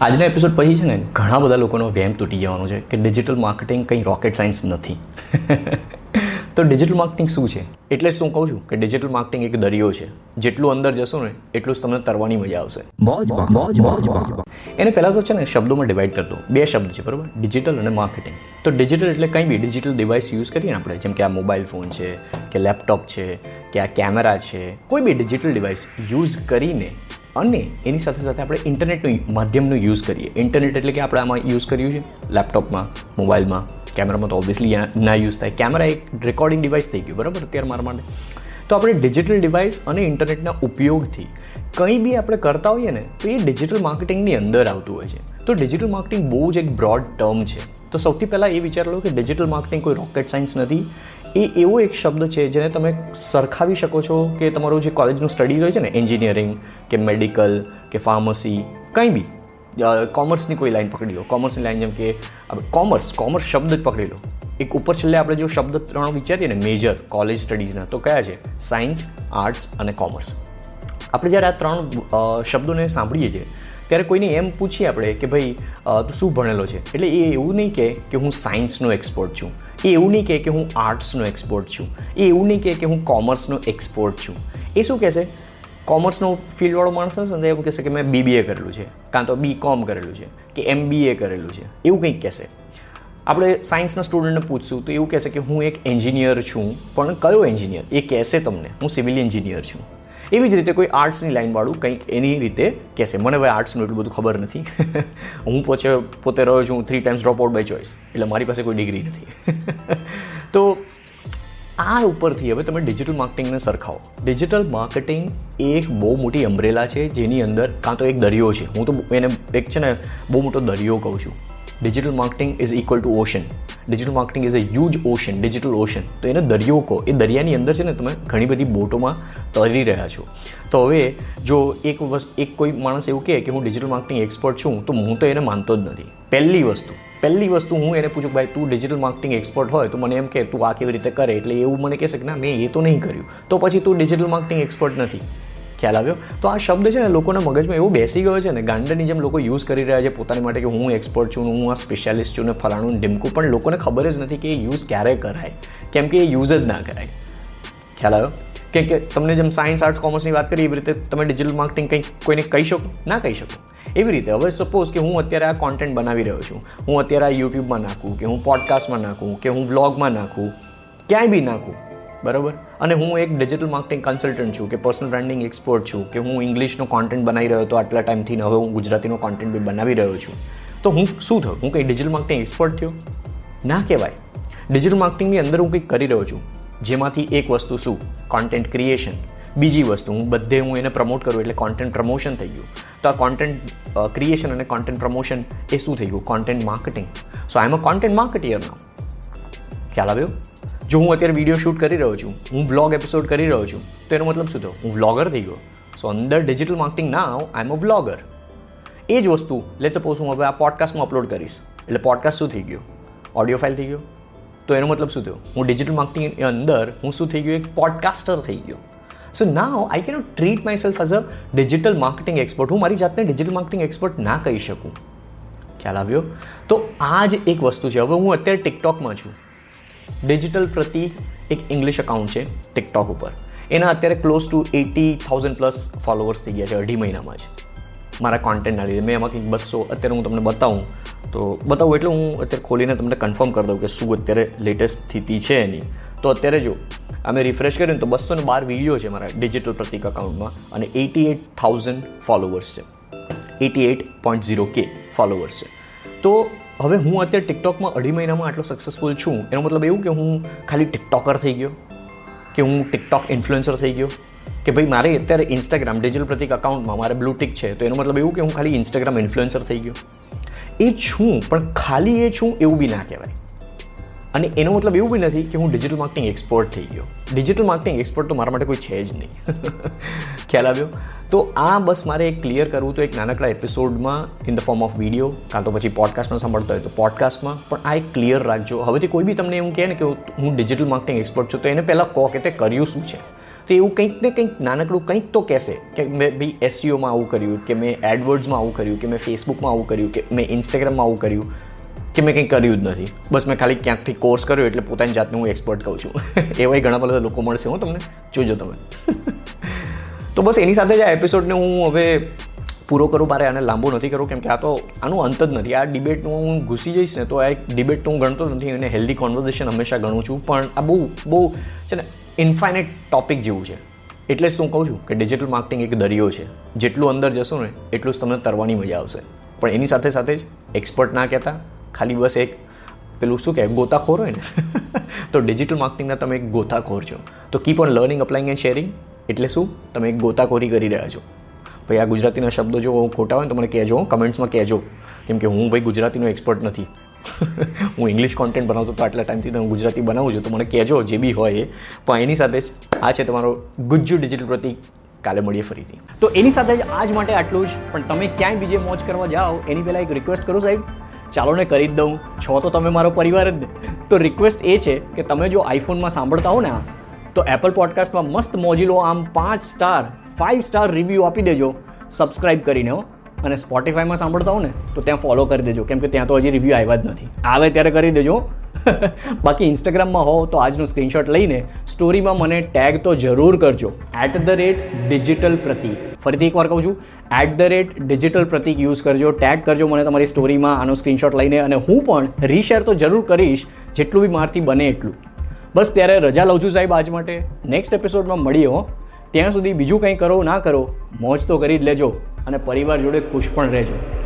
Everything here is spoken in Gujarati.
આજના એપિસોડ પછી છે ને ઘણા બધા લોકોનો વેમ તૂટી જવાનો છે કે ડિજિટલ માર્કેટિંગ કંઈ રોકેટ સાયન્સ નથી. તો ડિજિટલ માર્કેટિંગ શું છે? એટલે શું કહું છું કે ડિજિટલ માર્કેટિંગ એક દરિયો છે. જેટલું અંદર જશો ને એટલું જ તમને તરવાની મજા આવશે. એને પહેલાં તો છે ને શબ્દોમાં ડિવાઈડ કરતો બે શબ્દ છે બરાબર? ડિજિટલ અને માર્કેટિંગ તો ડિજિટલ એટલે કંઈ બી ડિજિટલ ડિવાઇસ યુઝ કરીએ આપણે જેમ કે આ મોબાઈલ ફોન છે કે લેપટોપ છે કે આ કેમેરા છે કોઈ બી ડિજિટલ ડિવાઇસ યુઝ કરીને અને એની સાથે સાથે આપણે ઇન્ટરનેટનું માધ્યમનું યુઝ કરીએ. ઇન્ટરનેટ એટલે કે આપણે આમાં યુઝ કર્યું છે લેપટોપમાં મોબાઈલમાં કેમેરામાં તો ઓબ્વિયસલી ના યુઝ થાય. કેમેરા એક રેકોર્ડિંગ ડિવાઇસ થઈ ગયું, બરાબર? અત્યારે મારા માટે. તો આપણે ડિજિટલ ડિવાઇસ અને ઇન્ટરનેટના ઉપયોગથી કંઈ બી આપણે કરતા હોઈએ ને, તો એ ડિજિટલ માર્કેટિંગની અંદર આવતું હોય છે. તો ડિજિટલ માર્કેટિંગ બહુ જ એક બ્રોડ ટર્મ છે. તો સૌથી પહેલાં એ વિચાર લો કે ડિજિટલ માર્કેટિંગ કોઈ રોકેટ સાયન્સ નથી. એ એવો એક શબ્દ છે જેને તમે સરખાવી શકો છો કે તમારું જે કોલેજનું સ્ટડીઝ હોય છે ને, એન્જિનિયરિંગ કે મેડિકલ કે ફાર્મસી, કંઈ બી કોમર્સની કોઈ લાઈન પકડી લો, કોમર્સની લાઈન જેમ કે કોમર્સ કોમર્સ શબ્દ જ પકડી લો. એક ઉપર છેલ્લે આપણે જો શબ્દ ત્રણ વિચારીએ ને, મેજર, કોલેજ સ્ટડીઝના, તો કયા છે? સાયન્સ, આર્ટ્સ અને કોમર્સ. આપણે જ્યારે આ ત્રણ શબ્દોને સાંભળીએ છીએ ત્યારે કોઈને એમ પૂછીએ આપણે કે ભાઈ તું શું ભણેલો છે? એટલે એ એવું નહીં કહે કે હું સાયન્સનો એક્સપર્ટ છું. એ એવું નહીં કહે કે હું આર્ટ્સનો એક્સપર્ટ છું. એ એવું નહીં કહે કે હું કોમર્સનો એક્સપર્ટ છું. એ શું કહેશે? કોમર્સનો ફિલ્ડવાળો માણસ હશે ને એવું કહેશે કે મેં બીબીએ કરેલું છે. કાં તો બી કોમ કરેલું છે, કે એમ બીએ કરેલું છે. એવું કંઈક કહેશે. આપણે સાયન્સના સ્ટુડન્ટને પૂછશું તો એવું કહેશે કે હું એક એન્જિનિયર છું. પણ કયો એન્જિનિયર એ કહેશે તમને. હું સિવિલ એન્જિનિયર છું. એવી જ રીતે કોઈ આર્ટ્સની લાઇનવાળું કંઈક એની રીતે કહેશે. મને ભાઈ આર્ટ્સનું એટલું બધું ખબર નથી. હું પોતે પોતે રહ્યો છું three times drop out by choice એટલે મારી પાસે કોઈ ડિગ્રી નથી. તો આ ઉપરથી હવે તમે ડિજિટલ માર્કેટિંગને સરખાવો. ડિજિટલ માર્કેટિંગ એક બહુ મોટી અમ્બ્રેલા છે, જેની અંદર કાં તો એક દરિયો છે. હું તો એને એક છે ને બહુ મોટો દરિયો કહું છું. Digital marketing is equal to ocean digital marketing is a huge ocean digital ocean તો એને દરિયો કહો. એ દરિયાની અંદર છે ને તમે ઘણી બધી બોટોમાં તરી રહ્યા છો. તો હવે જો એક વસ્તુ એક કોઈ માણસ એવું કહે કે હું ડિજિટલ માર્કેટિંગ એક્સપર્ટ છું, તો હું તો એને માનતો જ નથી. પહેલી વસ્તુ પહેલી વસ્તુ હું એને પૂછું ભાઈ તું ડિજિટલ માર્કેટિંગ એક્સપર્ટ હોય, તો મને એમ કે તું આ કેવી રીતે કરે? એટલે એવું મને કહેશે કે ના, મેં એ તો નહીં કર્યું. તો પછી તું ડિજિટલ માર્કેટિંગ એક્સપર્ટ નથી. ખ્યાલ આવ્યો. તો આ શબ્દ છે ને લોકોના મગજમાં એવો બેસી ગયો છે ને ગાંડરની જેમ લોકો યુઝ કરી રહ્યા છે પોતાની માટે કે હું એક્સપર્ટ છું હું આ સ્પેશિયાલિસ્ટ છું ને ફલાણું ડીમકું પણ લોકોને ખબર જ નથી કે એ યુઝ ક્યારે કરાય. કેમ કે એ યુઝ જ ના કરાય. ખ્યાલ આવ્યો? કે કે તમને જેમ સાયન્સ આર્ટ્સ કોમર્સની વાત કરી, એવી રીતે તમે ડિજિટલ માર્કેટિંગ કંઈક, કોઈને કહી શકો? ના કહી શકો. એવી રીતે હવે સપોઝ કે હું અત્યારે આ કોન્ટેન્ટ બનાવી રહ્યો છું. હું અત્યારે આ યુટ્યુબમાં નાખું, કે હું પોડકાસ્ટમાં નાખું, કે હું બ્લોગમાં નાખું, ક્યાંય બી નાખું. બરાબર? અને હું એક ડિજિટલ માર્કેટિંગ કન્સલ્ટન્ટ છું કે પર્સનલ બ્રાન્ડિંગ એક્સપર્ટ છું કે હું ઇંગ્લિશનો કોન્ટેન્ટ બનાવી રહ્યો હતો આટલા ટાઈમથી હવે હું ગુજરાતીનો કોન્ટેન્ટ બી બનાવી રહ્યો છું. તો હું શું થયું? હું કંઈ ડિજિટલ માર્કેટિંગ એક્સપર્ટ થયો? ના કહેવાય. ડિજિટલ માર્કેટિંગની અંદર હું કંઈક કરી રહ્યો છું. જેમાંથી એક વસ્તુ શું? કોન્ટેન્ટ ક્રિએશન બીજી વસ્તુ, હું બધે હું એને પ્રમોટ કરું એટલે કોન્ટેન્ટ પ્રમોશન થઈ ગયું. તો આ કોન્ટેન્ટ ક્રિએશન અને કોન્ટેન્ટ પ્રમોશન એ શું થઈ ગયું? Content marketing so I am a content marketer now ખ્યાલ આવ્યો? જો હું અત્યારે વીડિયો શૂટ કરી રહ્યો છું, હું બ્લોગ એપિસોડ કરી રહ્યો છું, તો એનો મતલબ શું થયો? હું વ્લોગર થઈ ગયો. સો અંદર ડિજિટલ માર્કેટિંગ ના આઈ એમ અ વ્લોગર એ જ વસ્તુ લેટ સપોઝ હું હવે આ પોડકાસ્ટમાં અપલોડ કરીશ. એટલે પોડકાસ્ટ શું થઈ ગયો? ઓડિયો ફાઇલ થઈ ગયો. તો એનો મતલબ શું થયો? હું ડિજિટલ માર્કેટિંગની અંદર, હું શું થઈ ગયો? એક પોડકાસ્ટર થઈ ગયો. So now I cannot treat myself as a digital marketing expert હું મારી જાતને ડિજિટલ માર્કેટિંગ એક્સપર્ટ ના કહી શકું. ખ્યાલ આવ્યો? તો આ જ એક વસ્તુ છે. હવે હું અત્યારે ટિકટોકમાં છું. ડિજિટલ પ્રતિ એક ઇંગ્લિશ અકાઉન્ટ છે ટિકટોક ઉપર. એના અત્યારે close to eighty thousand plus followers થઈ ગયા છે અઢી મહિનામાં જ. મારા કોન્ટેન્ટના લીધે. મેં એમાં કંઈક બસો અત્યારે હું તમને બતાવું, તો બતાવું એટલે હું અત્યારે ખોલીને તમને કન્ફર્મ કરી દઉં કે શું અત્યારે લેટેસ્ટ સ્થિતિ છે એની. તો અત્યારે જો, અમે રિફ્રેશ કર્યું તો બસો બાર વીડિયો છે મારા ડિજિટલ પ્રતિક અકાઉન્ટમાં અને એટી એટ થાઉઝન્ડ ફોલોવર્સ છે. Eighty eight point zero K followers છે. તો હવે હું અત્યારે ટિકટોકમાં અઢી મહિનામાં આટલો સક્સેસફુલ છું, એનો મતલબ એવું કે હું ખાલી ટિકટોકર થઈ ગયો, કે હું ટિકટોક ઇન્ફ્લુએન્સર થઈ ગયો, કે ભાઈ મારે અત્યારે ઇન્સ્ટાગ્રામ ડિજિટલ પ્રતિક અકાઉન્ટમાં મારે બ્લુ ટિક છે, તો એનો મતલબ એવું કે હું ખાલી ઇન્સ્ટાગ્રામ ઇન્ફ્લુએન્સર થઈ ગયો. એ છું, પણ ખાલી એ છું એવું બી ના કહેવાય. અને એનો મતલબ એવું બી નથી કે હું ડિજિટલ માર્કેટિંગ એક્સપર્ટ થઈ ગયો. ડિજિટલ માર્કેટિંગ એક્સપર્ટ તો મારા માટે કોઈ છે જ નહીં. ખ્યાલ આવ્યો? તો આ બસ મારે એક ક્લિયર કરવું તો એક નાનકડા એપિસોડમાં in the form of video કાં તો પછી પોડકાસ્ટમાં સાંભળતો હોય તો પોડકાસ્ટમાં પણ આ એક ક્લિયર રાખજો. હવેથી કોઈ બી તમને એવું કહે ને કે હું ડિજિટલ માર્કેટિંગ એક્સપર્ટ છું, તો એને પહેલાં કહો કે તે કર્યું શું છે. તો એવું કંઈક ને કંઈક નાનકડું કંઈક તો કહેશે. કે મેં ભાઈ એસસીઓમાં આવું કર્યું, કે મેં એડવર્ડ્સમાં આવું કર્યું, કે મેં ફેસબુકમાં આવું કર્યું, કે મેં ઇન્સ્ટાગ્રામમાં આવું કર્યું. કે મેં કંઈ કર્યું જ નથી. બસ મેં ખાલી ક્યાંકથી કોર્સ કર્યો એટલે પોતાની જાતને હું એક્સપર્ટ કહું છું. એવાય ઘણા બધા લોકો મળશે હું તમને. જોજો તમે. તો બસ એની સાથે જ આ એપિસોડને હું હવે પૂરો કરું, મારે આને લાંબો નથી કરવું, કેમ કે આ તો આનું અંત જ નથી. આ ડિબેટનું હું ઘૂસી જઈશ ને તો આ એક ડિબેટ હું ગણતો નથી અને હેલ્ધી કોન્વર્ઝેશન હંમેશા ગણું છું. પણ આ બહુ બહુ છે ને ઇન્ફાઇનેટ ટોપિક જેવું છે. એટલે હું કહું છું કે ડિજિટલ માર્કેટિંગ એક દરિયો છે. જેટલું અંદર જશો ને, એટલું જ તમને તરવાની મજા આવશે. પણ એની સાથે સાથે જ એક્સપર્ટ ના કહેતા ખાલી બસ એક પેલું શું કહેવાય, ગોતાખોર હોય ને? તો ડિજિટલ માર્કેટિંગના તમે એક ગોતાખોર છો. તો keep on learning applying and sharing એટલે શું? તમે એક ગોતાખોરી કરી રહ્યા છો. ભાઈ, આ ગુજરાતીના શબ્દો જો ખોટા હોય તો મને કહેજો કમેન્ટ્સમાં કહેજો. કેમ કે હું ભાઈ ગુજરાતીનો એક્સપર્ટ નથી. હું ઇંગ્લિશ કોન્ટેન્ટ બનાવતો તો આટલા ટાઈમથી હું ગુજરાતી બનાવું છું, તો મને કહેજો, જે બી હોય એ. પણ એની સાથે જ આ છે તમારો ગુજ્જુ ડિજિટલ પ્રતિક કાલે મળીએ ફરીથી. તો એની સાથે જ આજ માટે આટલું જ. પણ તમે ક્યાંય બીજે મોજ કરવા જાઓ, એની પહેલાં એક રિક્વેસ્ટ કરું સાહેબ. ચાલો ને કરી જ દઉં. છો તો તમે મારો પરિવાર જ ને. તો રિક્વેસ્ટ એ છે કે તમે જો આઈફોનમાં સાંભળતા હો ને તો એપલ પોડકાસ્ટમાં મસ્ત મોજીલો આમ પાંચ સ્ટાર ફાઇવ સ્ટાર રિવ્યૂ આપી દેજો. સબસ્ક્રાઇબ કરીને હો. અને સ્પોટિફાઈમાં સાંભળતા હો ને, તો ત્યાં ફોલો કરી દેજો. કેમ કે ત્યાં તો હજી રિવ્યૂ આવ્યા જ નથી. આવે ત્યારે કરી દેજો. બાકી ઇન્સ્ટાગ્રામમાં હો તો આજનો સ્ક્રીનશોટ લઈને સ્ટોરીમાં મને ટેગ તો જરૂર કરજો. At the rate digital Prateek ફરીથી એકવાર કહું છું at the rate digital Prateek use કરજો ટેગ કરજો મને તમારી સ્ટોરીમાં આનો સ્ક્રીનશોટ લઈને અને હું પણ રીશેર તો જરૂર કરીશ, જેટલું બી મારથી બને એટલું. બસ ત્યારે રજા લઉં છું સાહેબ આજ માટે. નેક્સ્ટ એપિસોડમાં મળીએ હો. ત્યાં સુધી બીજું કંઈ કરો, ના કરો, મોજ તો કરી જ લેજો અને પરિવાર જોડે ખુશ પણ રહેજો.